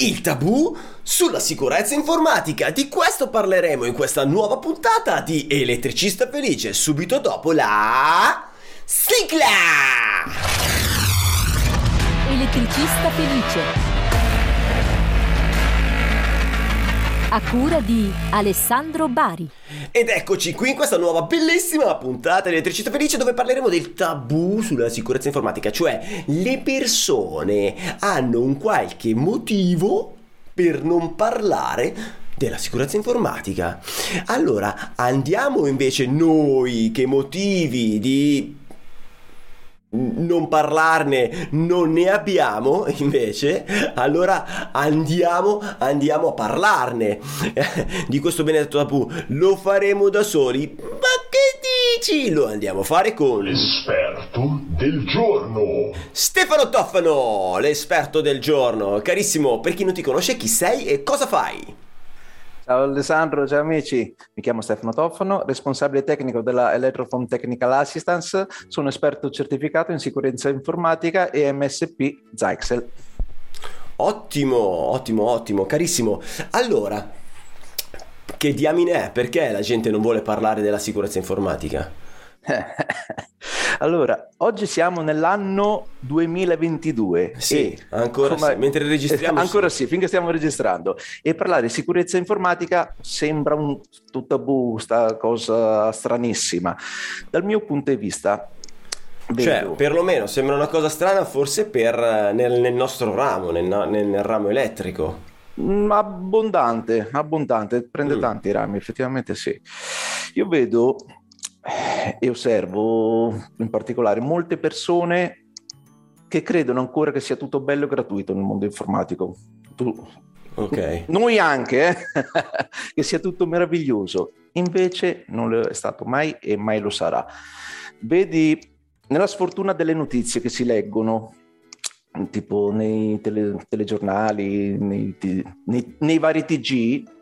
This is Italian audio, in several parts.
il tabù sulla sicurezza informatica. Di questo parleremo in questa nuova puntata di Elettricista Felice, subito dopo la sigla! Elettricista Felice. A cura di Alessandro Bari. Ed eccoci qui in questa nuova bellissima puntata di Elettricità Felice dove parleremo del tabù sulla sicurezza informatica, cioè le persone hanno un qualche motivo per non parlare della sicurezza informatica. Allora, andiamo invece noi che motivi di non parlarne non ne abbiamo invece allora andiamo andiamo a parlarne. Di questo benedetto tabù lo faremo da soli. Ma che dici? Lo andiamo a fare con l'esperto del giorno. Stefano Toffano l'esperto del giorno. Carissimo per chi non ti conosce chi sei e cosa fai Ciao Alessandro, ciao amici, mi chiamo Stefano Toffano, responsabile tecnico della Electrophone Technical Assistance, sono esperto certificato in sicurezza informatica e MSP Zyxel. Ottimo, ottimo, ottimo, carissimo. Allora, che diamine è? Perché la gente non vuole parlare della sicurezza informatica? allora, oggi siamo nell'anno 2022. Sì, ancora come, sì, mentre registriamo. Ancora sì. sì. finché stiamo registrando. E parlare di sicurezza informatica sembra un tabù, sta cosa stranissima. Dal mio punto di vista, Vedo. Cioè, perlomeno sembra una cosa strana forse per, nel, nel nostro ramo, nel, nel, nel, ramo elettrico. Mm, abbondante, abbondante, prende mm. tanti rami, effettivamente sì. Io vedo e osservo in particolare molte persone che credono ancora che sia tutto bello e gratuito nel mondo informatico. Tu, okay. Noi anche, eh? che sia tutto meraviglioso. Invece non lo è stato mai e mai lo sarà. Vedi, nella sfortuna delle notizie che si leggono, tipo nei tele, telegiornali, nei, nei, nei vari TG,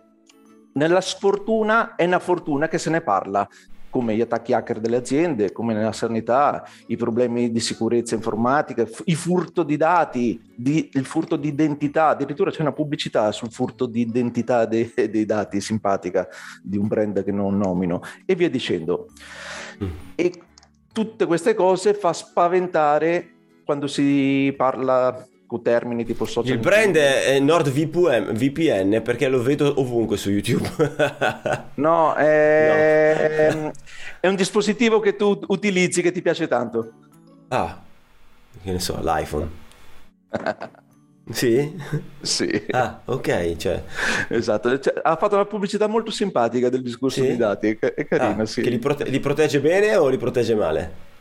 nella sfortuna è una fortuna che se ne parla come gli attacchi hacker delle aziende, come nella sanità, i problemi di sicurezza informatica, il furto di dati, di, il furto di identità, addirittura c'è una pubblicità sul furto di identità dei, dei dati simpatica di un brand che non nomino e via dicendo. Mm. E tutte queste cose fa spaventare quando si parla termini tipo social il brand è NordVPN VPN perché lo vedo ovunque su YouTube no, è... no, è un dispositivo che tu utilizzi che ti piace tanto ah che ne so l'iPhone sì? sì ah ok cioè. esatto cioè, ha fatto una pubblicità molto simpatica del discorso sì? di dati è, carina ah, sì che li, prote- li protegge bene o li protegge male?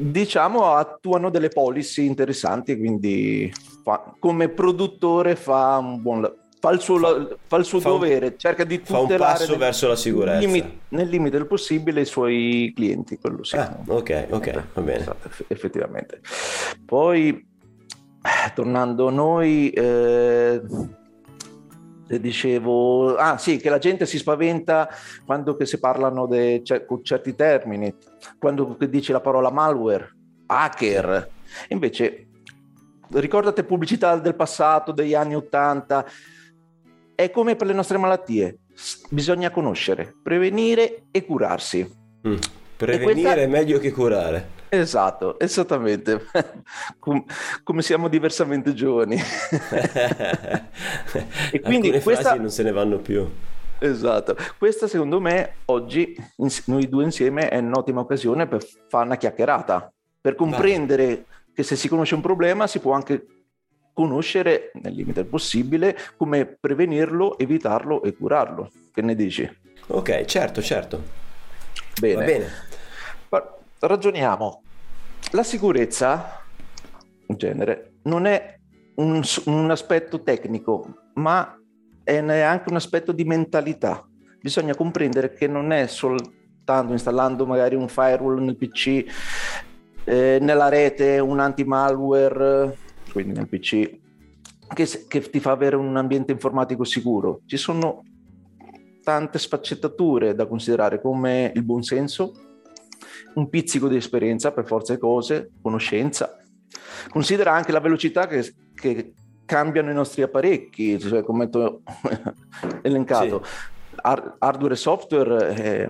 Diciamo attuano delle policy interessanti, quindi fa, come produttore fa un buon fa il suo, fa, fa il suo fa dovere, cerca di tutelare fa un passo nel, verso la sicurezza limite, nel limite del possibile i suoi clienti, quello sì. Ah, ok, ok, va bene. Esatto, effettivamente. Poi eh, tornando a noi eh, dicevo, ah sì, che la gente si spaventa quando si parlano de, cioè, con certi termini, quando dici la parola malware, hacker, invece ricordate pubblicità del passato, degli anni 80, è come per le nostre malattie, bisogna conoscere, prevenire e curarsi. Mm. Prevenire questa... è meglio che curare. Esatto, esattamente, come siamo diversamente giovani. e quindi Alcune questa... non se ne vanno più. Esatto, questa secondo me oggi noi due insieme è un'ottima occasione per fare una chiacchierata, per comprendere Vai. che se si conosce un problema si può anche conoscere, nel limite del possibile, come prevenirlo, evitarlo e curarlo. Che ne dici? Ok, certo, certo. Bene. Va bene ragioniamo. La sicurezza, in genere, non è un, un aspetto tecnico, ma è anche un aspetto di mentalità. Bisogna comprendere che non è soltanto installando magari un firewall nel PC, eh, nella rete, un anti-malware, quindi nel PC, che, che ti fa avere un ambiente informatico sicuro. Ci sono tante sfaccettature da considerare come il buonsenso, un pizzico di esperienza per forza di cose, conoscenza. Considera anche la velocità che, che cambiano i nostri apparecchi, cioè come ho elencato. Hard- hardware e software è,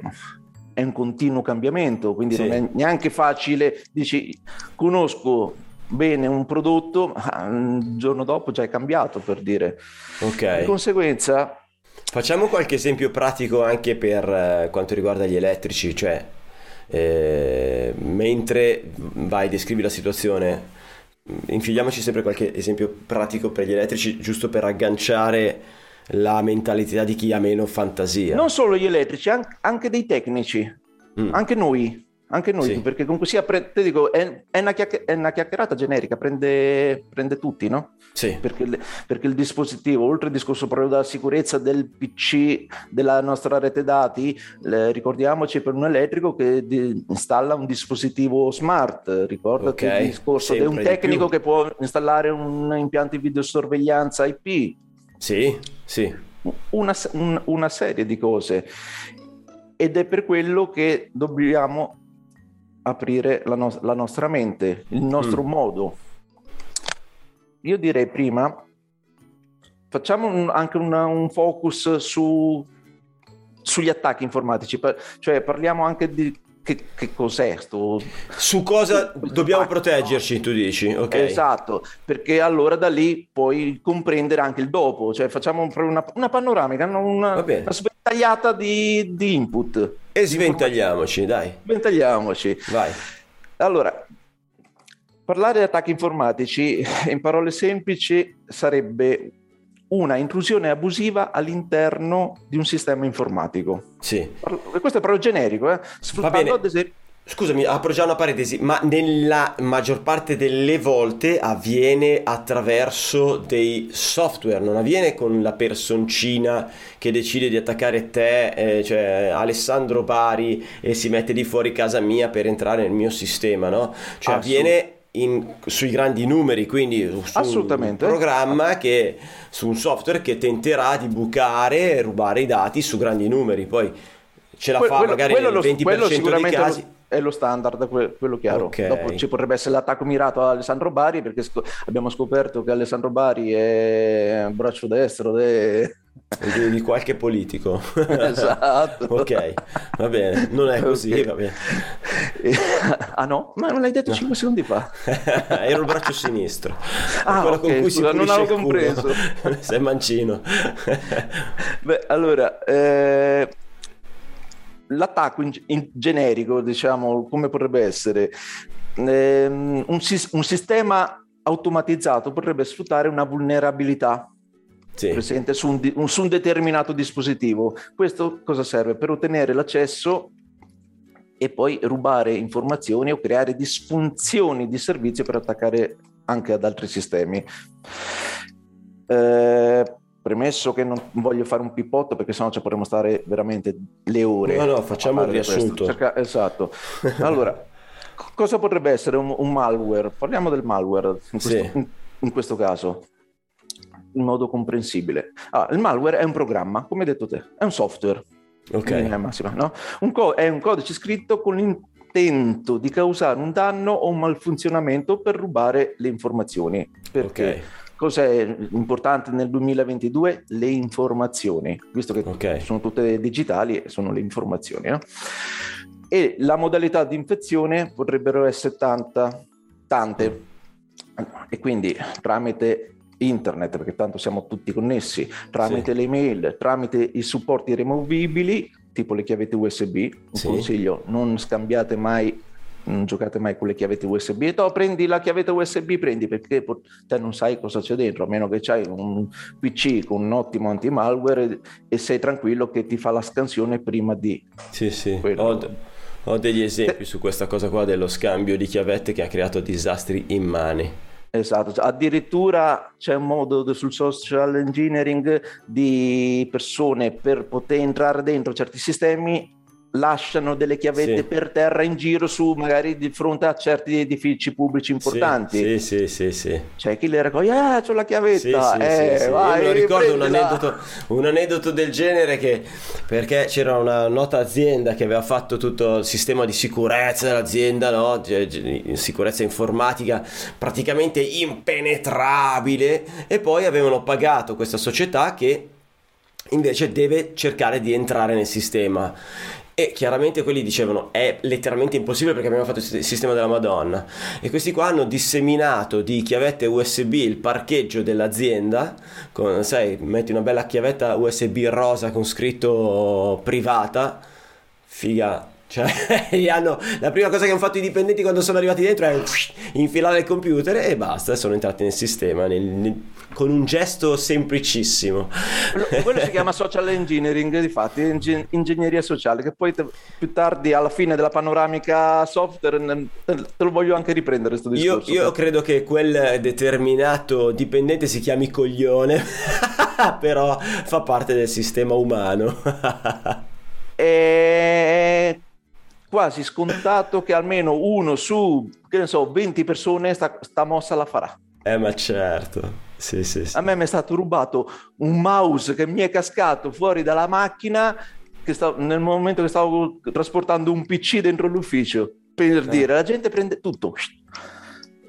è un continuo cambiamento, quindi Sì. non è neanche facile, dici conosco bene un prodotto, ma il giorno dopo già è cambiato per dire. Di Ok. conseguenza, Facciamo qualche esempio pratico anche per eh, quanto riguarda gli elettrici, cioè eh, mentre vai, descrivi la situazione, infiliamoci sempre qualche esempio pratico per gli elettrici, giusto per agganciare la mentalità di chi ha meno fantasia. non solo gli elettrici, an- anche dei tecnici, Mm. anche noi. Anche noi, Sì. perché comunque sia, pre- te dico, è, è una chiacch- è una chiacchierata generica, prende, prende tutti, no? Sì, Perché, il- perché il dispositivo, oltre al discorso proprio della sicurezza del PC, della nostra rete dati, le- ricordiamoci per un elettrico che di- installa un dispositivo smart, ricordati Ok, il discorso di un sempre di tecnico che può installare un impianto di videosorveglianza IP, sì, sì, una, un- una serie di cose. Ed è per quello che dobbiamo aprire la, nos- la nostra mente, il nostro Mm. modo. Io direi prima, facciamo un- anche una- un focus su, sugli attacchi informatici, per- cioè parliamo anche di che, che cos'è sto, Su cosa dobbiamo proteggerci, tu dici, ok? Esatto, perché allora da lì puoi comprendere anche il dopo, cioè facciamo un- una, una panoramica, una, una sventagliata di, di input. E sventagliamoci, dai, Sventagliamoci. vai. Allora, parlare di attacchi informatici in parole semplici sarebbe una intrusione abusiva all'interno di un sistema informatico. Sì. Questo è proprio generico, eh? sfruttando bene. ad esempio... Scusami, apro già una parentesi, ma nella maggior parte delle volte avviene attraverso dei software, non avviene con la personcina che decide di attaccare te, eh, cioè Alessandro Bari, e si mette di fuori casa mia per entrare nel mio sistema, no? Cioè avviene in- sui grandi numeri, quindi su un programma che, su un software che tenterà di bucare e rubare i dati su grandi numeri, poi ce la Que- fa magari nel lo- 20% quello dei è lo- casi. È lo standard, que- quello chiaro. Ok. Dopo ci potrebbe essere l'attacco mirato a Alessandro Bari perché sc- abbiamo scoperto che Alessandro Bari è un braccio destro de... di, qualche politico. Esatto. ok, va bene, non è così, Ok. va bene. Ah no? Ma non l'hai detto 5 secondi fa. Ero il braccio sinistro, Ah, quello ok, con cui si scusa, non pulisce avevo compreso. Sei mancino. Beh, allora, eh, l'attacco in, in generico, diciamo, come potrebbe essere? Ehm, un, un sistema automatizzato potrebbe sfruttare una vulnerabilità Sì, presente su un, di- un- su un determinato dispositivo. Questo cosa serve? Per ottenere l'accesso e poi rubare informazioni o creare disfunzioni di servizio per attaccare anche ad altri sistemi. Eh, premesso che non voglio fare un pippotto perché sennò ci potremmo stare veramente le ore. No, no, facciamo questo. riassunto. Cerca- esatto. Allora, cosa potrebbe essere un, un malware? Parliamo del malware in questo, Sì. in- in questo caso in modo comprensibile. Ah, il malware è un programma, come hai detto te, è un software. ok, massima, no? Un co- è un codice scritto con l'intento di causare un danno o un malfunzionamento per rubare le informazioni. Perché ok, cos'è importante nel 2022? Le informazioni, visto che Ok. sono tutte digitali e sono le informazioni. no? E la modalità di infezione potrebbero essere tanta, tante. E quindi tramite internet, perché tanto siamo tutti connessi, tramite le email, tramite i supporti removibili, tipo le chiavette USB, un Sì. consiglio, non scambiate mai, non giocate mai con le chiavette USB, e tu prendi la chiavetta USB, prendi perché te non sai cosa c'è dentro, a meno che c'hai un PC con un ottimo anti-malware e sei tranquillo che ti fa la scansione prima di... sì, sì. Quello- Ho, ho degli esempi su questa cosa qua dello scambio di chiavette che ha creato disastri immani. Esatto, cioè, addirittura c'è un modo sul social engineering di persone per poter entrare dentro certi sistemi lasciano delle chiavette Sì. per terra in giro su magari di fronte a certi edifici pubblici importanti. Sì, sì, sì, sì. C'è chi le raccoglie, ah, c'ho la Sì, chiavetta, sì, eh, sì, sì. vai, Io me lo ricordo un prendila." aneddoto, un aneddoto del genere che perché c'era una nota azienda che aveva fatto tutto il sistema di sicurezza dell'azienda, no? Ge- sicurezza informatica praticamente impenetrabile e poi avevano pagato questa società che invece deve cercare di entrare nel sistema. E chiaramente quelli dicevano è letteralmente impossibile perché abbiamo fatto il sistema della Madonna. E questi qua hanno disseminato di chiavette USB il parcheggio dell'azienda. Con, sai, metti una bella chiavetta USB rosa con scritto privata. Figa. Cioè, hanno- la prima cosa che hanno fatto i dipendenti quando sono arrivati dentro è infilare il computer e basta, sono entrati nel sistema nel- nel- con un gesto semplicissimo. Quello, quello si chiama social engineering, difatti, ing- ingegneria sociale, che poi te- più tardi alla fine della panoramica software te, lo voglio anche riprendere questo Io, discorso. io credo che quel determinato dipendente si chiami coglione, però fa parte del sistema umano. È quasi scontato che almeno uno su, che ne so, 20 persone sta, sta mossa la farà. eh, ma certo. Sì, sì, sì. A me mi è stato rubato un mouse che mi è cascato fuori dalla macchina che sta- nel momento che stavo trasportando un PC dentro l'ufficio. Per dire, la gente prende tutto.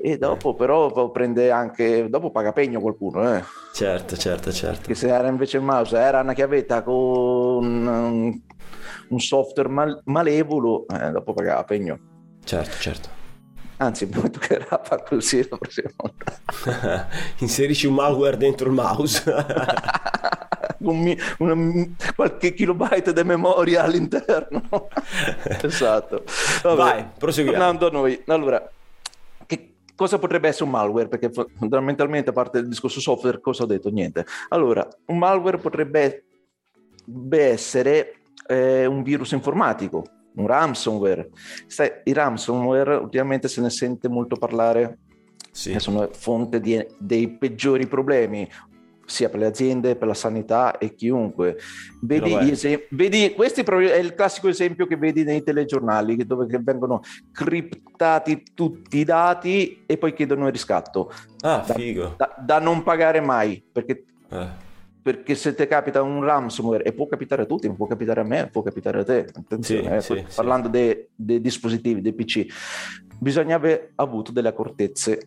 E dopo però prende anche, dopo paga pegno qualcuno, eh. Certo, certo, certo. che se era invece il mouse era una chiavetta con un, un software mal- malevolo, eh, dopo pagava pegno. Certo, certo. Anzi, mi toccherà fare così la prossima volta. Inserisci un malware dentro il mouse. Un una- qualche kilobyte di memoria all'interno. esatto. Vabbè, Vai, proseguiamo. Tornando a noi. Allora, che cosa potrebbe essere un malware? Perché fo- fondamentalmente, a parte il discorso software, cosa ho detto? Niente. Allora, un malware potrebbe essere eh, un virus informatico, un ransomware. I ransomware ultimamente se ne sente molto parlare Sì. sono fonte di- dei peggiori problemi sia per le aziende, per la sanità e chiunque. Vedi, esem- vedi- questo è il classico esempio che vedi nei telegiornali, dove vengono criptati tutti i dati e poi chiedono il riscatto, Ah, da, figo. da- da non pagare mai, perché, Eh, perché se ti capita un ransomware, e può capitare a tutti, può capitare a me, può capitare a te, attenzione, Sì, eh, sì, sì. parlando dei, dei dispositivi, dei PC, bisogna aver avuto delle accortezze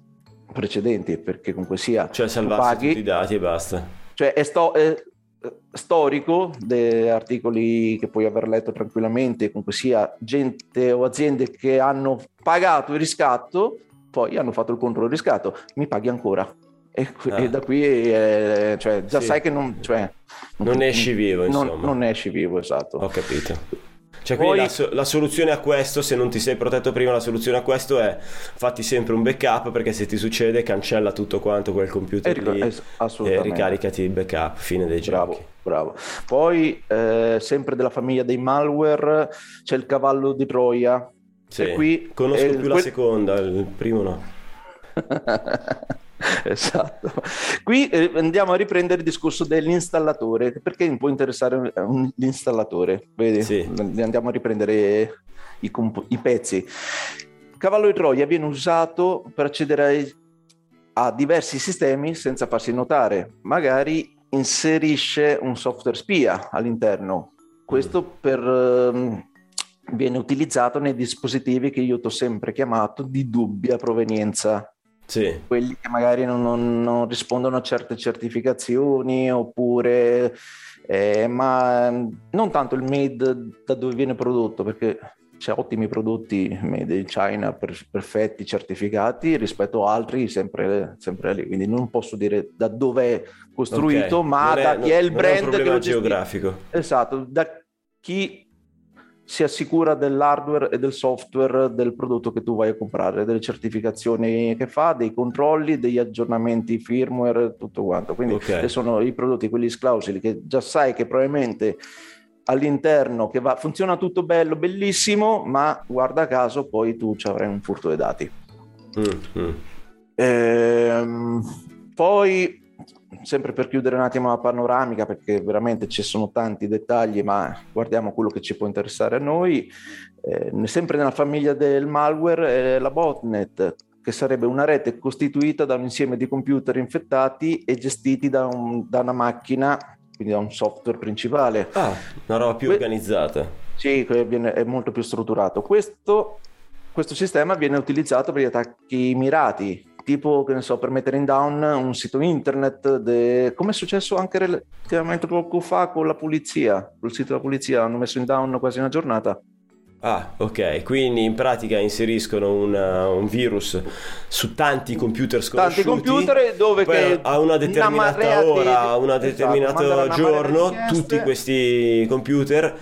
precedenti, perché comunque sia Cioè salvarsi paghi, tutti i dati e basta. cioè è, sto- è storico degli articoli che puoi aver letto tranquillamente, comunque sia gente o aziende che hanno pagato il riscatto, poi hanno fatto il controllo riscatto, mi paghi ancora. E, qui- Ah. e da qui eh, cioè, già Sì. sai che non, cioè, Non esci vivo, non, insomma. non esci vivo, esatto. Ho capito. Cioè, Poi- quindi la, la soluzione a questo, se non ti sei protetto prima, la soluzione a questo è fatti sempre un backup perché se ti succede cancella tutto quanto quel computer E ric- lì es- e ricaricati il backup, fine dei Bravo, giochi. bravo. Poi, eh, sempre della famiglia dei malware, c'è il cavallo di Troia. Sì. E qui Conosco più la quel- seconda, il primo no. esatto. Qui eh, andiamo a riprendere il discorso dell'installatore. Perché mi può interessare un- l'installatore? Vedi? Sì. Andiamo a riprendere i, comp- i pezzi. Cavallo di Troia viene usato per accedere ai- a diversi sistemi senza farsi notare. Magari inserisce un software spia all'interno. Questo per, ehm, viene utilizzato nei dispositivi che io ti ho sempre chiamato di dubbia provenienza Sì, quelli che magari non, non- non rispondono a certe certificazioni oppure eh, ma ehm, non tanto il made da dove viene prodotto perché c'è ottimi prodotti made in China per- perfetti certificati rispetto a altri sempre, sempre lì quindi non posso dire da dove è costruito ok. ma Non da chi è il brand un che problema gestisce geografico. esatto da chi si assicura dell'hardware e del software del prodotto che tu vai a comprare, delle certificazioni che fa, dei controlli, degli aggiornamenti firmware, tutto quanto. Quindi Ok. e sono i prodotti, quelli sclausili, che già sai che probabilmente all'interno che va, funziona tutto bello, bellissimo, ma guarda caso poi tu ci avrai un furto dei dati. Mm, mm. Ehm, poi sempre per chiudere un attimo la panoramica, perché veramente ci sono tanti dettagli, ma guardiamo quello che ci può interessare a noi. Eh, sempre nella famiglia del malware, eh, la botnet, che sarebbe una rete costituita da un insieme di computer infettati e gestiti da, un, da una macchina, quindi da un software principale. Ah, una roba più que- organizzata. Sì, è molto più strutturato. Questo, questo sistema viene utilizzato per gli attacchi mirati, tipo che ne so, per mettere in down un sito internet, de... come è successo anche relativamente poco fa con la polizia, col sito della polizia, hanno messo in down quasi una giornata. Ah, ok, quindi in pratica inseriscono una, un virus su tanti computer sconosciuti. Tanti computer dove che a una determinata una ora, a un esatto, determinato giorno, tutti questi computer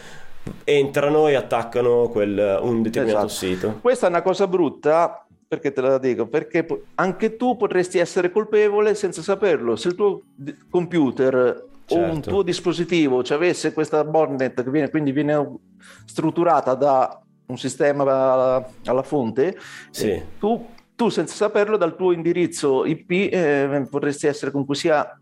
entrano e attaccano quel, un determinato esatto. sito. Questa è una cosa brutta perché te la dico? Perché anche tu potresti essere colpevole senza saperlo. Se il tuo computer certo. o un certo. tuo dispositivo ci avesse questa botnet che viene, quindi viene strutturata da un sistema alla fonte, sì. eh, tu, tu, senza saperlo dal tuo indirizzo IP eh, potresti essere comunque sia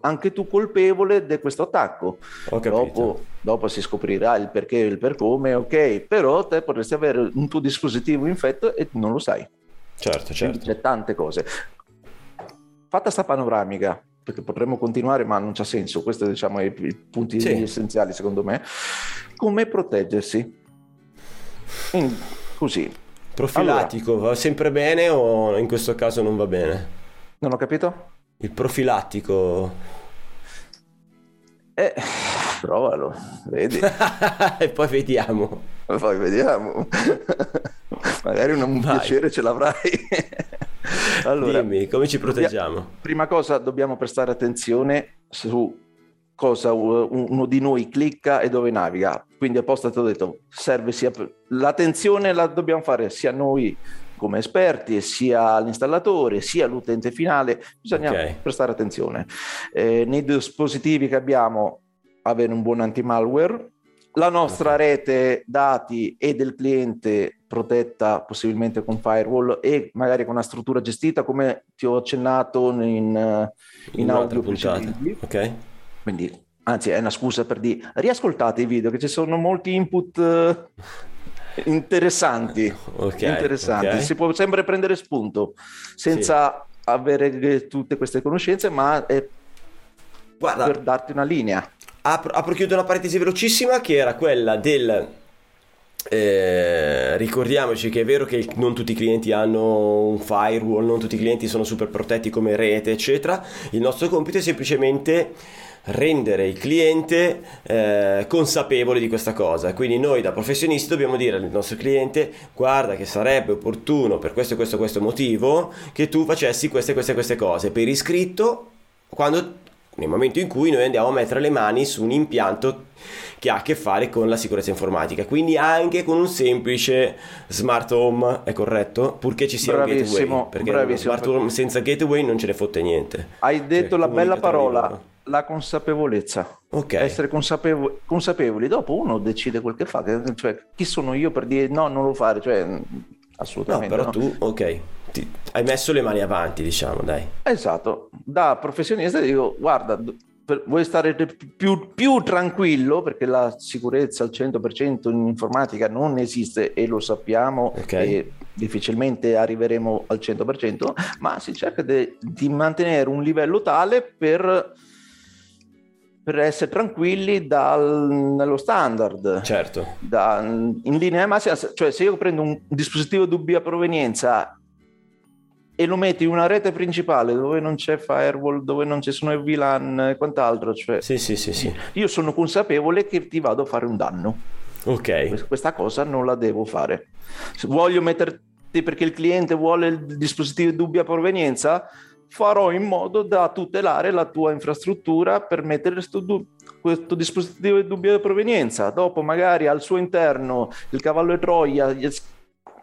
anche tu colpevole di questo attacco. Dopo, dopo, si scoprirà il perché e il per come, ok, però te potresti avere un tuo dispositivo infetto e non lo sai. Certo, certo. Quindi c'è tante cose. Fatta sta panoramica, perché potremmo continuare, ma non c'ha senso, questi diciamo i, i punti sì. essenziali secondo me. Come proteggersi? In, così. Profilatico allora, va sempre bene o in questo caso non va bene? Non ho capito? Il profilattico. Eh, provalo, vedi. e poi vediamo. Poi vediamo. Magari un, un piacere ce l'avrai. allora, Dimmi, come ci proteggiamo? Prima cosa dobbiamo prestare attenzione su cosa uno di noi clicca e dove naviga. Quindi apposta ti ho detto, serve sia... L'attenzione la dobbiamo fare sia noi come esperti, sia l'installatore, sia l'utente finale, bisogna okay. prestare attenzione. Eh, nei dispositivi che abbiamo avere un buon anti-malware, la nostra okay. rete dati e del cliente protetta possibilmente con firewall e magari con una struttura gestita come ti ho accennato in, in, in audio precedenti. Ok. Quindi anzi è una scusa per dire riascoltate i video che ci sono molti input interessanti. Okay, interessanti. Okay. Si può sempre prendere spunto senza sì. avere tutte queste conoscenze, ma è Guarda, per darti una linea. Apro, apro chiudo una parentesi velocissima che era quella del eh, ricordiamoci che è vero che non tutti i clienti hanno un firewall, non tutti i clienti sono super protetti come rete, eccetera. Il nostro compito è semplicemente rendere il cliente eh, consapevole di questa cosa. Quindi noi da professionisti dobbiamo dire al nostro cliente guarda che sarebbe opportuno per questo e questo questo motivo che tu facessi queste queste queste cose per iscritto quando nel momento in cui noi andiamo a mettere le mani su un impianto che ha a che fare con la sicurezza informatica, quindi anche con un semplice smart home, è corretto? Purché ci sia bravissimo, un gateway, perché bravissimo. smart home senza gateway non ce ne fotte niente. Hai detto cioè, la bella parola la consapevolezza. Ok. Essere consapevoli, consapevoli. Dopo uno decide quel che fa. Cioè, chi sono io per dire no, non lo fare? Cioè, assolutamente. No, però no. tu, ok, ti, hai messo le mani avanti, diciamo, dai. Esatto. Da professionista dico, guarda, per, vuoi stare più, più, tranquillo perché la sicurezza al 100% in informatica non esiste e lo sappiamo okay. e difficilmente arriveremo al 100%, ma si cerca de, di mantenere un livello tale per per essere tranquilli dal, dallo standard. Certo. Da, in linea massima, cioè se io prendo un dispositivo di dubbia provenienza e lo metti in una rete principale dove non c'è firewall, dove non ci sono i VLAN e quant'altro, cioè, sì, sì, sì, sì. io sono consapevole che ti vado a fare un danno. Ok. Questa cosa non la devo fare. Se voglio metterti perché il cliente vuole il dispositivo di dubbia provenienza, farò in modo da tutelare la tua infrastruttura per mettere questo, questo dispositivo di dubbia provenienza. Dopo magari al suo interno il cavallo di Troia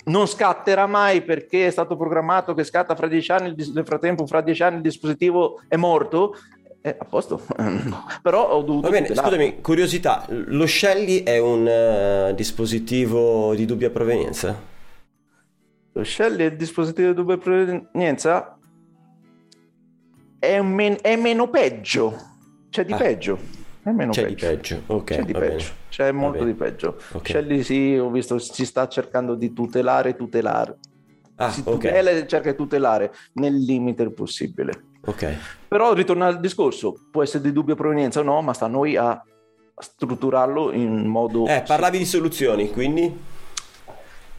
non scatterà mai perché è stato programmato che scatta fra dieci anni, nel frattempo fra dieci anni il dispositivo è morto, eh, a posto, però ho dovuto. Va bene, scusami, curiosità: lo Shelly è un uh, dispositivo di dubbia provenienza? Lo Shelly è il dispositivo di dubbia provenienza? È, men- è meno peggio, c'è di Ah. peggio. È meno C'è peggio. di peggio, ok. C'è di peggio, bene. c'è molto di peggio. Ok. C'è lì sì, ho visto, si sta cercando di tutelare, tutelare. Ah, si tutela e cerca di tutelare nel limite possibile. Ok. Però ritorna al discorso, può essere di dubbia provenienza o no, ma sta a noi a strutturarlo in modo... Eh, parlavi di soluzioni, quindi?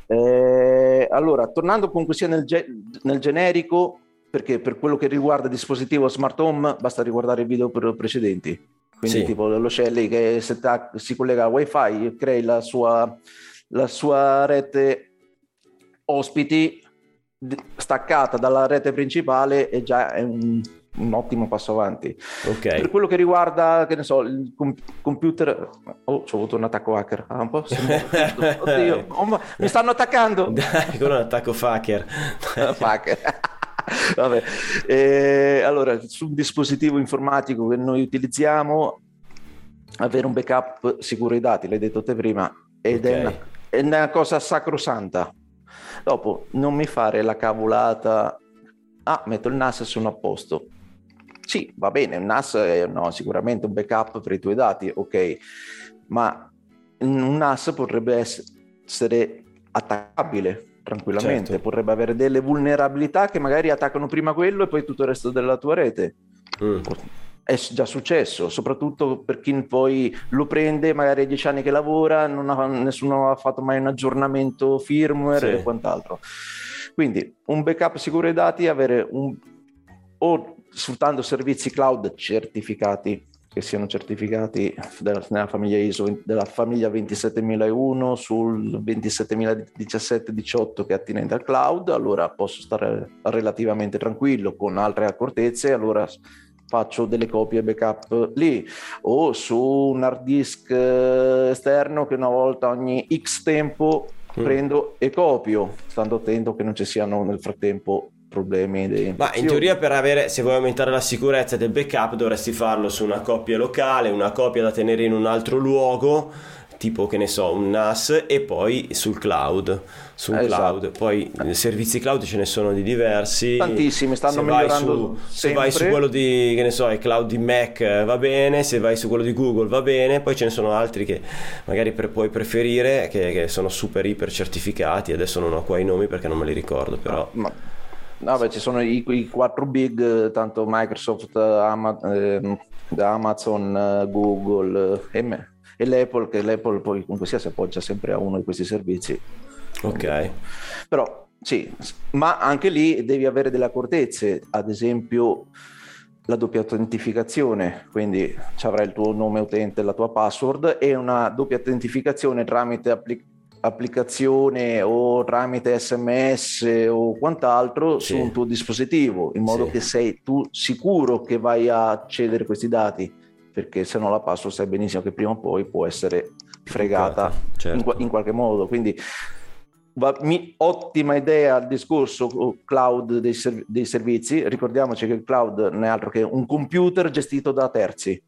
Eh, allora, tornando comunque sia nel, ge- nel generico, perché per quello che riguarda il dispositivo smart home basta riguardare i video pre- precedenti. Quindi Sì. tipo lo Shelly che si collega a wifi crei la sua, la sua rete ospiti staccata dalla rete principale e già è un, un ottimo passo avanti. Per Ok. quello che riguarda, che ne so, il com- computer... Oh, ho avuto un attacco hacker. Ah, un po'? Oddio, oh, mi stanno attaccando! Dai, è un attacco. Fuck. Vabbè. Eh, allora, sul dispositivo informatico che noi utilizziamo, avere un backup sicuro dei dati, l'hai detto te prima, ed è, Ok. una, è una cosa sacrosanta. Dopo, non mi fare la cavolata, ah, metto il NAS e sono a posto. Sì, va bene, il NAS è no, sicuramente un backup per i tuoi dati, ok, ma un NAS potrebbe essere attaccabile tranquillamente, Certo. potrebbe avere delle vulnerabilità che magari attaccano prima quello e poi tutto il resto della tua rete. Mm. È già successo, soprattutto per chi poi lo prende, magari ha dieci anni che lavora, non ha- nessuno ha fatto mai un aggiornamento firmware Sì. e quant'altro. Quindi un backup sicuro dei dati, avere un o sfruttando servizi cloud certificati che siano certificati della, nella famiglia ISO della famiglia 27001 sul 27017-18 che è attinente al cloud, allora posso stare relativamente tranquillo con altre accortezze, allora faccio delle copie backup lì o su un hard disk eh, esterno che una volta ogni X tempo Mm. prendo e copio, stando attento che non ci siano nel frattempo problemi di Ma in teoria per avere, se vuoi aumentare la sicurezza del backup dovresti farlo su una coppia locale, una copia da tenere in un altro luogo, tipo che ne so, un NAS e poi sul cloud, su un Esatto. cloud. Poi eh, servizi cloud ce ne sono di diversi. Tantissimi, stanno se migliorando su, se vai su quello di, che ne so, il cloud di Mac eh, va bene, se vai su quello di Google va bene, poi ce ne sono altri che magari pre- puoi preferire, che, che sono super iper certificati, adesso non ho qua i nomi perché non me li ricordo, però... Ma, vabbè, ci sono i, i quattro big, tanto Microsoft, Ama- ehm, Amazon, eh, Google eh, e, e l'Apple, che l'Apple poi comunque sia si appoggia sempre a uno di questi servizi. Ok. Però sì, ma anche lì devi avere delle accortezze, ad esempio la doppia autentificazione, quindi ci avrai il tuo nome utente, la tua password e una doppia autentificazione tramite appli- applicazione o tramite sms o quant'altro Sì. su un tuo dispositivo, in modo Sì. che sei tu sicuro che vai a accedere a questi dati, perché se no la password sai benissimo che prima o poi può essere fregata Certo. in, in qualche modo. Quindi va- mi- ottima idea il discorso cloud dei, serv- dei servizi. Ricordiamoci che il cloud non è altro che un computer gestito da terzi,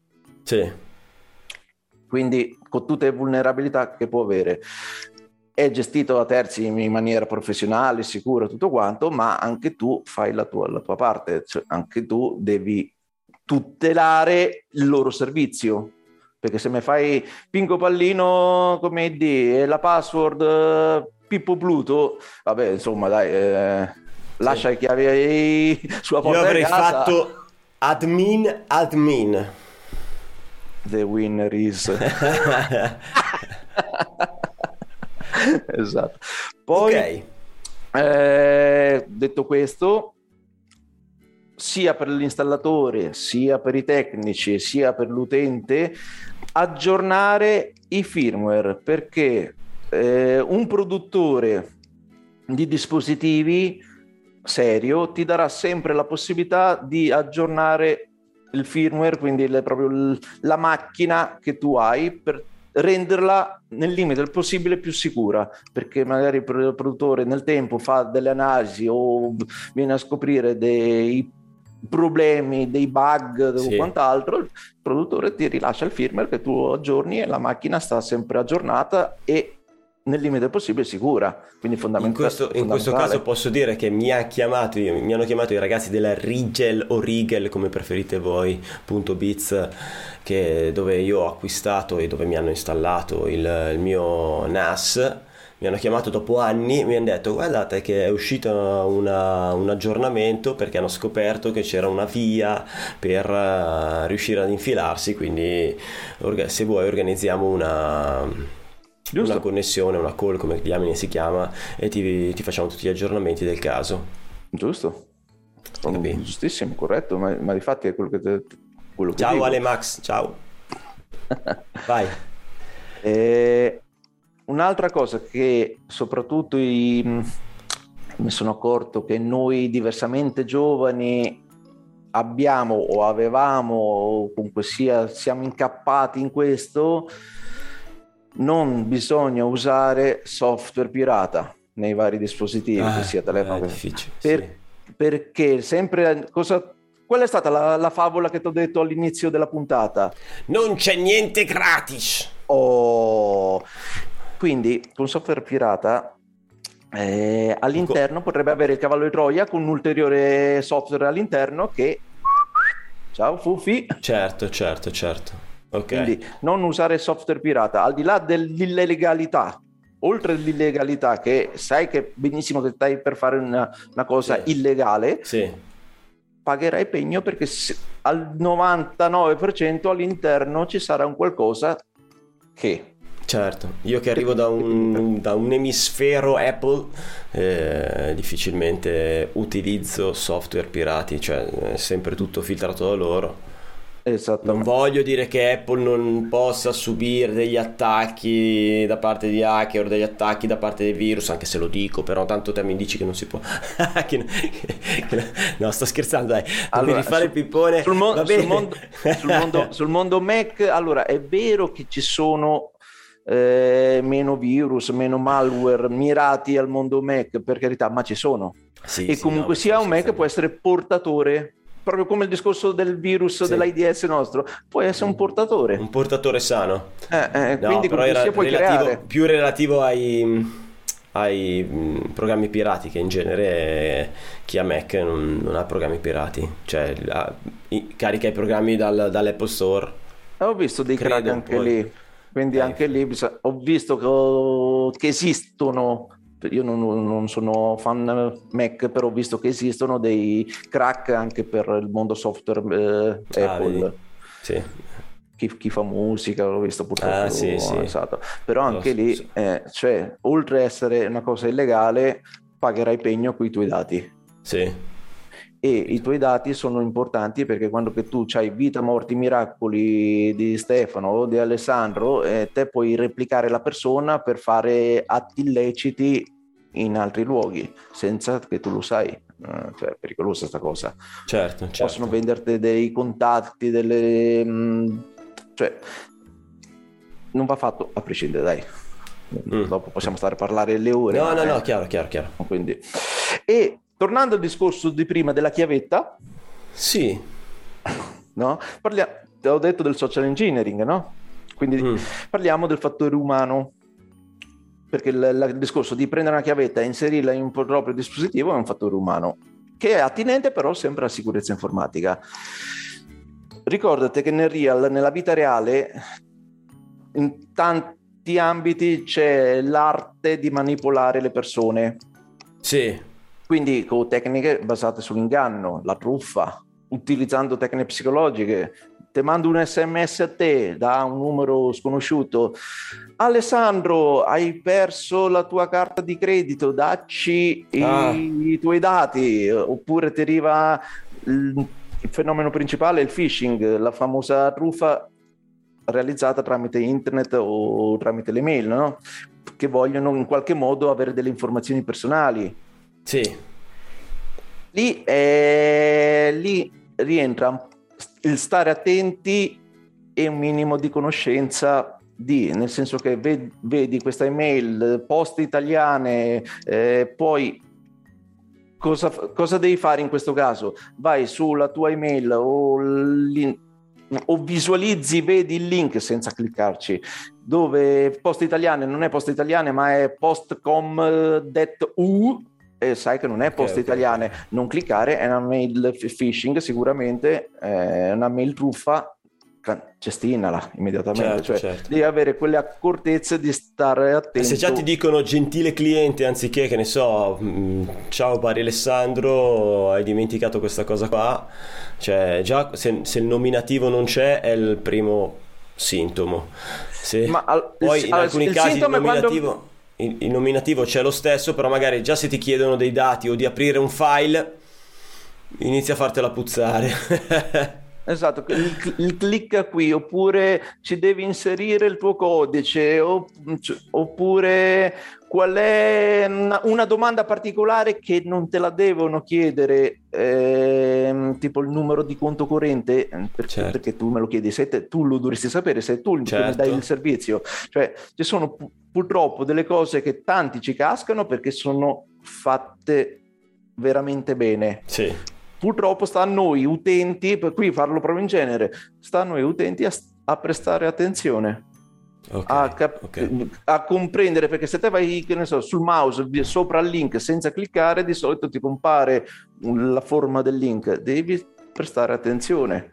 Sì. quindi con tutte le vulnerabilità che può avere. È gestito da terzi in maniera professionale, sicura, tutto quanto, ma anche tu fai la tua, la tua parte, cioè anche tu devi tutelare il loro servizio. Perché se mi fai Pinco Pallino come ID e la password eh, Pippo Pluto, vabbè, insomma, dai, eh, lascia le chiavi sulla Io porta di avrei fatto admin admin. The winner is. esatto. Poi, ok. eh, detto questo, sia per l'installatore, sia per i tecnici, sia per l'utente, aggiornare i firmware perché eh, un produttore di dispositivi serio ti darà sempre la possibilità di aggiornare il firmware, quindi le- proprio la macchina che tu hai per renderla nel limite del possibile più sicura, perché magari il pro- produttore nel tempo fa delle analisi o viene a scoprire dei problemi, dei bug Sì. o quant'altro, il produttore ti rilascia il firmware che tu aggiorni e la macchina sta sempre aggiornata e nel limite possibile sicura. Quindi fondamenta- In questo, in questo fondamentale. caso posso dire che mi, ha chiamato, mi hanno chiamato i ragazzi della Rigel o Rigel, come preferite voi, punto Biz, che, dove io ho acquistato e dove mi hanno installato il, il mio NAS. Mi hanno chiamato dopo anni e mi hanno detto guardate che è uscito una- un aggiornamento perché hanno scoperto che c'era una via per eh, riuscire ad infilarsi, quindi orga- se vuoi organizziamo una, Giusto. una connessione, una call come diamine si chiama e ti, ti facciamo tutti gli aggiornamenti del caso. Giusto. Capì? Giustissimo, corretto, ma, ma di fatti è quello che, te- quello che Ciao dico. Ale Max, ciao. Vai. Eh, un'altra cosa che soprattutto i- mi sono accorto che noi diversamente giovani abbiamo o avevamo o comunque sia siamo incappati in questo non bisogna usare software pirata nei vari dispositivi che sia telefono è che- difficile. per- sì. perché sempre cosa qual è stata la, la favola che ti ho detto all'inizio della puntata Non c'è niente gratis. Oh. Quindi un software pirata eh, all'interno potrebbe avere il cavallo di Troia con un ulteriore software all'interno che... Ciao Fufi! Certo, certo, certo. Ok. Quindi non usare software pirata, al di là dell'illegalità, oltre all'illegalità che sai che benissimo che stai per fare una, una cosa Sì. illegale, Sì, pagherai pegno perché al 99% all'interno ci sarà un qualcosa che... certo. Io che arrivo da un, da un emisfero Apple, eh, difficilmente utilizzo software pirati, cioè è sempre tutto filtrato da loro. Non Esattamente. voglio dire che Apple non possa subire degli attacchi da parte di hacker, degli attacchi da parte dei virus, anche se lo dico, però tanto te mi dici che non si può. Che- che- no, sto scherzando, dai. Non Allora, rifare il pippone. sul, mon- sul mondo, sul mondo- sul mondo Mac, allora è vero che ci sono eh, meno virus, meno malware mirati al mondo Mac, per carità, ma ci sono. Sì, e sì, comunque no, sia un Mac può essere portatore, proprio come il discorso del virus Sì. dell'AIDS nostro, può essere un portatore. Un portatore sano. Eh, eh, No, quindi però era puoi relativo- creare. più relativo ai, ai mm, programmi pirati, che in genere eh, chi ha Mac non, non ha programmi pirati, cioè ha- i- carica i programmi dal- dall'Apple Store. Eh, Ho visto dei Credo, crack anche poi. lì, quindi Eh. anche lì ho visto che, che esistono. Io non, non sono fan Mac, però ho visto che esistono dei crack anche per il mondo software eh, Ah, Apple. vedi? Sì. Chi, chi fa musica, l'ho visto purtroppo. Ah, sì, sì. esatto. Però anche lì, eh, cioè, oltre a essere una cosa illegale, pagherai pegno con i tuoi dati. Sì. E i tuoi dati sono importanti perché quando che tu hai vita, morti, miracoli di Stefano o di Alessandro, eh, te puoi replicare la persona per fare atti illeciti in altri luoghi senza che tu lo sai. Eh, cioè, è pericolosa sta cosa. Certo, certo. Possono venderti dei contatti, delle... mh, cioè, non va fatto a prescindere, dai. Mm. Dopo possiamo stare a parlare le ore. No, no, eh, no, chiaro, chiaro, chiaro. quindi. E tornando al discorso di prima della chiavetta, Sì, no? Parliamo, te ho detto del social engineering, no? Quindi Mm. parliamo del fattore umano. Perché il, il discorso di prendere una chiavetta e inserirla in un proprio dispositivo è un fattore umano, che è attinente però sempre alla sicurezza informatica. Ricordate che nel real, nella vita reale, in tanti ambiti c'è l'arte di manipolare le persone. sì, Quindi con tecniche basate sull'inganno, la truffa, utilizzando tecniche psicologiche. Ti mando un sms a te da un numero sconosciuto. Alessandro, hai perso la tua carta di credito, dacci i, Ah. i tuoi dati. Oppure ti arriva il, il fenomeno principale, il phishing, la famosa truffa realizzata tramite internet o tramite le mail, no? che vogliono in qualche modo avere delle informazioni personali. Sì, Lì, eh, lì rientra il stare attenti e un minimo di conoscenza di, nel senso che ve- vedi questa email, poste italiane, eh, poi cosa, cosa devi fare in questo caso? Vai sulla tua email o, o visualizzi, vedi il link senza cliccarci, dove poste italiane non è poste italiane ma è postcom.u e sai che non è poste ok. italiane, non cliccare, è una mail phishing sicuramente, è una mail truffa, cestinala immediatamente, Certo, cioè certo. devi avere quelle accortezze di stare attento. Se già ti dicono gentile cliente anziché che ne so, mm, ciao Bari Alessandro, hai dimenticato questa cosa qua, cioè già se, se il nominativo non c'è è il primo sintomo. Se- Ma al- poi il- in al- alcuni il casi il è quando- nominativo, il- nominativo c'è lo stesso, però magari già se ti chiedono dei dati o di aprire un file, inizia a fartela puzzare. Esatto, il, il clicca qui, oppure ci devi inserire il tuo codice, c- oppure qual è una, una domanda particolare che non te la devono chiedere, ehm, tipo il numero di conto corrente, eh, per- Certo. perché tu me lo chiedi, te- tu lo dovresti sapere, sei tu Certo. dai il servizio. Cioè, ci sono pu- purtroppo delle cose che tanti ci cascano perché sono fatte veramente bene sì, purtroppo sta a noi utenti, per cui farlo proprio in genere, sta a noi utenti a, a prestare attenzione, ok, a, cap- ok. a comprendere, perché se te vai che ne so, sul mouse sopra il link senza cliccare, di solito ti compare la forma del link, devi prestare attenzione.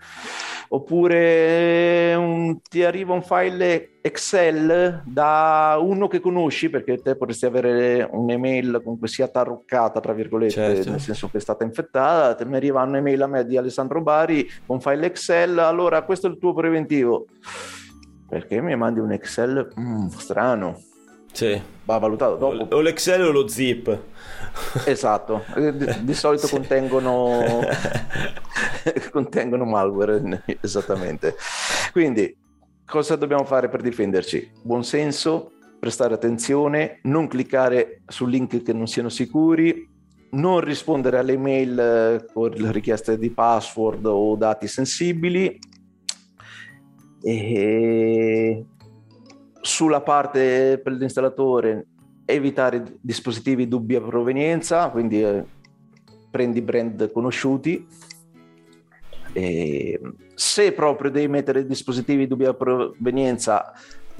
Oppure un- ti arriva un file Excel da uno che conosci, perché te potresti avere un'email comunque sia tarroccata, tra virgolette, Certo. nel senso che è stata infettata, te mi arriva un'email a me di Alessandro Bari con file Excel, allora questo è il tuo preventivo. Perché mi mandi un Excel Mm, strano? Sì. Va valutato dopo. O l'Excel o lo zip. Esatto, Eh, di, di solito Sì. contengono, contengono malware, esattamente. Quindi, cosa dobbiamo fare per difenderci? Buon senso, prestare attenzione, non cliccare su link che non siano sicuri, non rispondere alle mail eh, con richieste di password o dati sensibili. E sulla parte per l'installatore evitare dispositivi dubbia provenienza, quindi eh, prendi brand conosciuti. E se proprio devi mettere dispositivi di dubbia provenienza,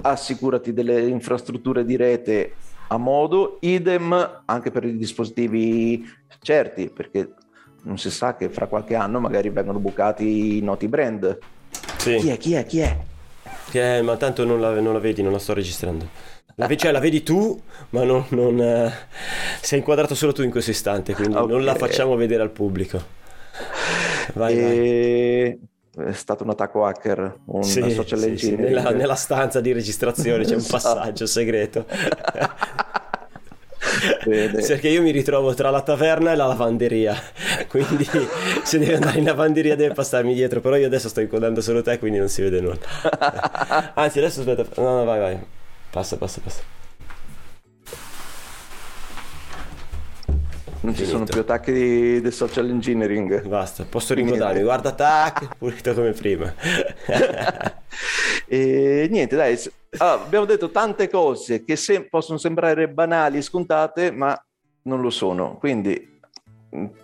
assicurati delle infrastrutture di rete a modo, idem anche per i dispositivi certi, perché non si sa che fra qualche anno magari vengono bucati i noti brand. Sì. Chi è? Chi è? Chi è? Che- ma tanto non la, non la vedi, non la sto registrando. La, cioè, la vedi tu, ma non, non, eh, sei inquadrato solo tu in questo istante, quindi non la facciamo vedere al pubblico. Vai, vai. E- È stato un attacco hacker, un Sì, social sì, sì, nella, nella stanza di registrazione c'è un Esatto. passaggio segreto. Bene. Perché io mi ritrovo tra la taverna e la lavanderia, quindi se devi andare in lavanderia deve passarmi dietro, però io adesso sto inquadrando solo te, quindi non si vede nulla. Anzi, adesso aspetta, no, no, vai, vai, passa, passa, passa. Non ci Finito. sono più attacchi di, di social engineering. Basta, posso ringodarmi, guarda, tac, pulito come prima. E niente, dai, allora, abbiamo detto tante cose che se- possono sembrare banali, scontate, ma non lo sono. Quindi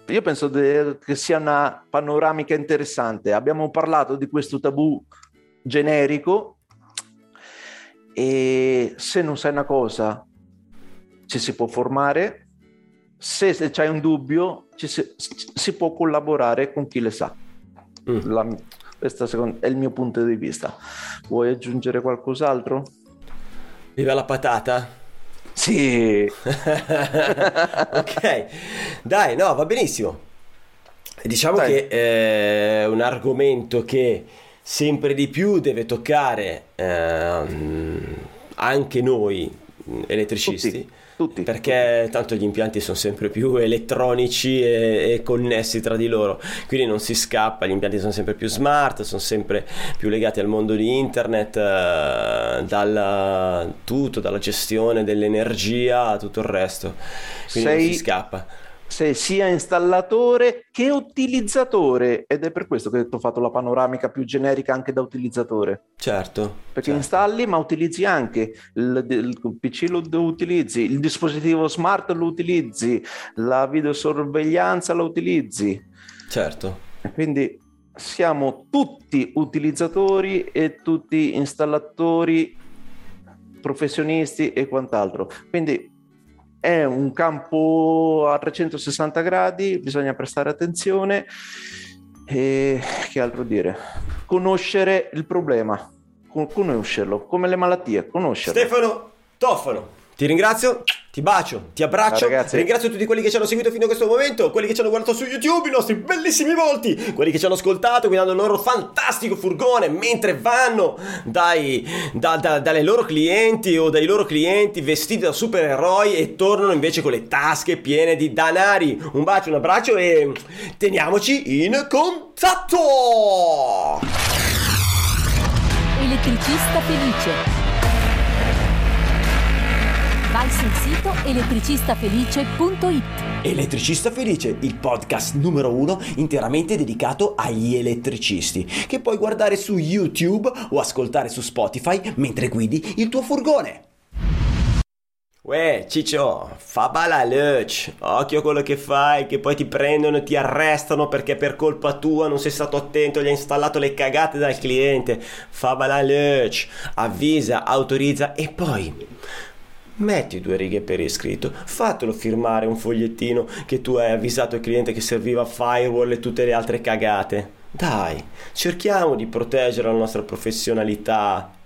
io penso de- che sia una panoramica interessante. Abbiamo parlato di questo tabù generico e se non sai una cosa ci si può formare, se, se c'hai un dubbio ci si, si può collaborare con chi le sa. Mm. La- questo secondo- è il mio punto di vista. Vuoi aggiungere qualcos'altro? Viva la patata? Sì, ok, dai, no, va benissimo. Diciamo Dai. che è un argomento che sempre di più deve toccare ehm, anche noi elettricisti. tutti, tutti. Perché tanto gli impianti sono sempre più elettronici e, e connessi tra di loro, quindi non si scappa, gli impianti sono sempre più smart, sono sempre più legati al mondo di internet, eh, dalla, tutto, dalla gestione dell'energia a tutto il resto, quindi non Sei- si scappa. Sei sia installatore che utilizzatore ed è per questo che ho fatto la panoramica più generica anche da utilizzatore. Certo, Perché certo. installi ma utilizzi anche il, il PC lo utilizzi, il dispositivo smart lo utilizzi, la videosorveglianza lo utilizzi. certo. Quindi siamo tutti utilizzatori e tutti installatori professionisti e quant'altro. Quindi è un campo a 360 gradi, bisogna prestare attenzione e che altro dire? Conoscere il problema, conoscerlo, come le malattie, conoscerlo. Stefano Tofano, ti ringrazio, ti bacio, ti abbraccio. Ciao, ringrazio tutti quelli che ci hanno seguito fino a questo momento, quelli che ci hanno guardato su YouTube, i nostri bellissimi volti, quelli che ci hanno ascoltato guidando il loro fantastico furgone mentre vanno dai, da, da, dalle loro clienti o dai loro clienti vestiti da supereroi e tornano invece con le tasche piene di danari. Un bacio, un abbraccio e teniamoci in contatto! Elettricista felice vai sul sito elettricistafelice.it. Elettricista Felice, il podcast numero uno interamente dedicato agli elettricisti, che puoi guardare su YouTube o ascoltare su Spotify mentre guidi il tuo furgone. Uè, Ciccio, fa bala luce, occhio a quello che fai, che poi ti prendono e ti arrestano perché per colpa tua non sei stato attento, gli hai installato le cagate dal cliente. Fa bala luce, avvisa, autorizza e poi Metti due righe per iscritto, fatelo firmare un fogliettino che tu hai avvisato il cliente che serviva firewall e tutte le altre cagate. Dai, cerchiamo di proteggere la nostra professionalità.